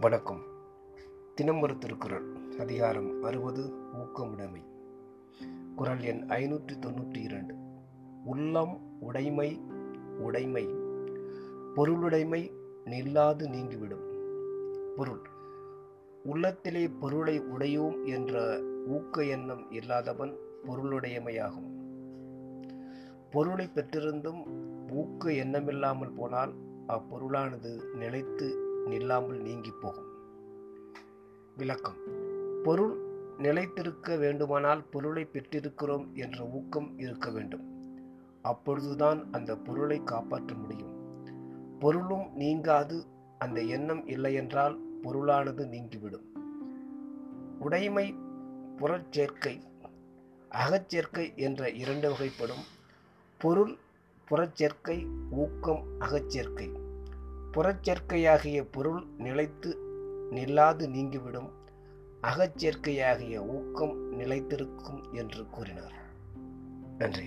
வணக்கம். தினமொரு திருக்குறள் அதிகாரம் அறுபது ஊக்கமுடைமை. குரல் எண் ஐநூற்றி தொண்ணூற்றி இரண்டு. உள்ளம் உடைமை உடைமை. பொருளுடைமை நில்லாது நீங்கிவிடும். பொருள். உள்ளத்திலே பொருளை உடையோம் என்ற ஊக்க எண்ணம் இல்லாதவன் பொருளுடையமையாகும் பொருளை பெற்றிருந்தும் ஊக்க எண்ணமில்லாமல் போனால் அப்பொருளானது நிலைத்து நில்லாமல் நீங்கி போகும். விளக்கம். பொருள் நிலைத்திருக்க வேண்டுமானால் பொருளை பெற்றிருக்கிறோம் என்ற ஊக்கம் இருக்க வேண்டும். அப்பொழுதுதான் அந்த பொருளை காப்பாற்ற முடியும். பொருளும் நீங்காது அந்த எண்ணம் இல்லையென்றால் பொருளானது நீங்கிவிடும். உடைமை புறச்சேர்க்கை அகச்சேர்க்கை என்ற இரண்டு வகைப்படும். பொருள் புறச்சேர்க்கை ஊக்கம் அகச்சேர்க்கை. புறச்சேர்க்கையாகிய பொருள் நிலைத்து நில்லாது நீங்கிவிடும். அகச்சேர்க்கையாகிய ஊக்கம் நிலைத்திருக்கும் என்று கூறினார். நன்றி.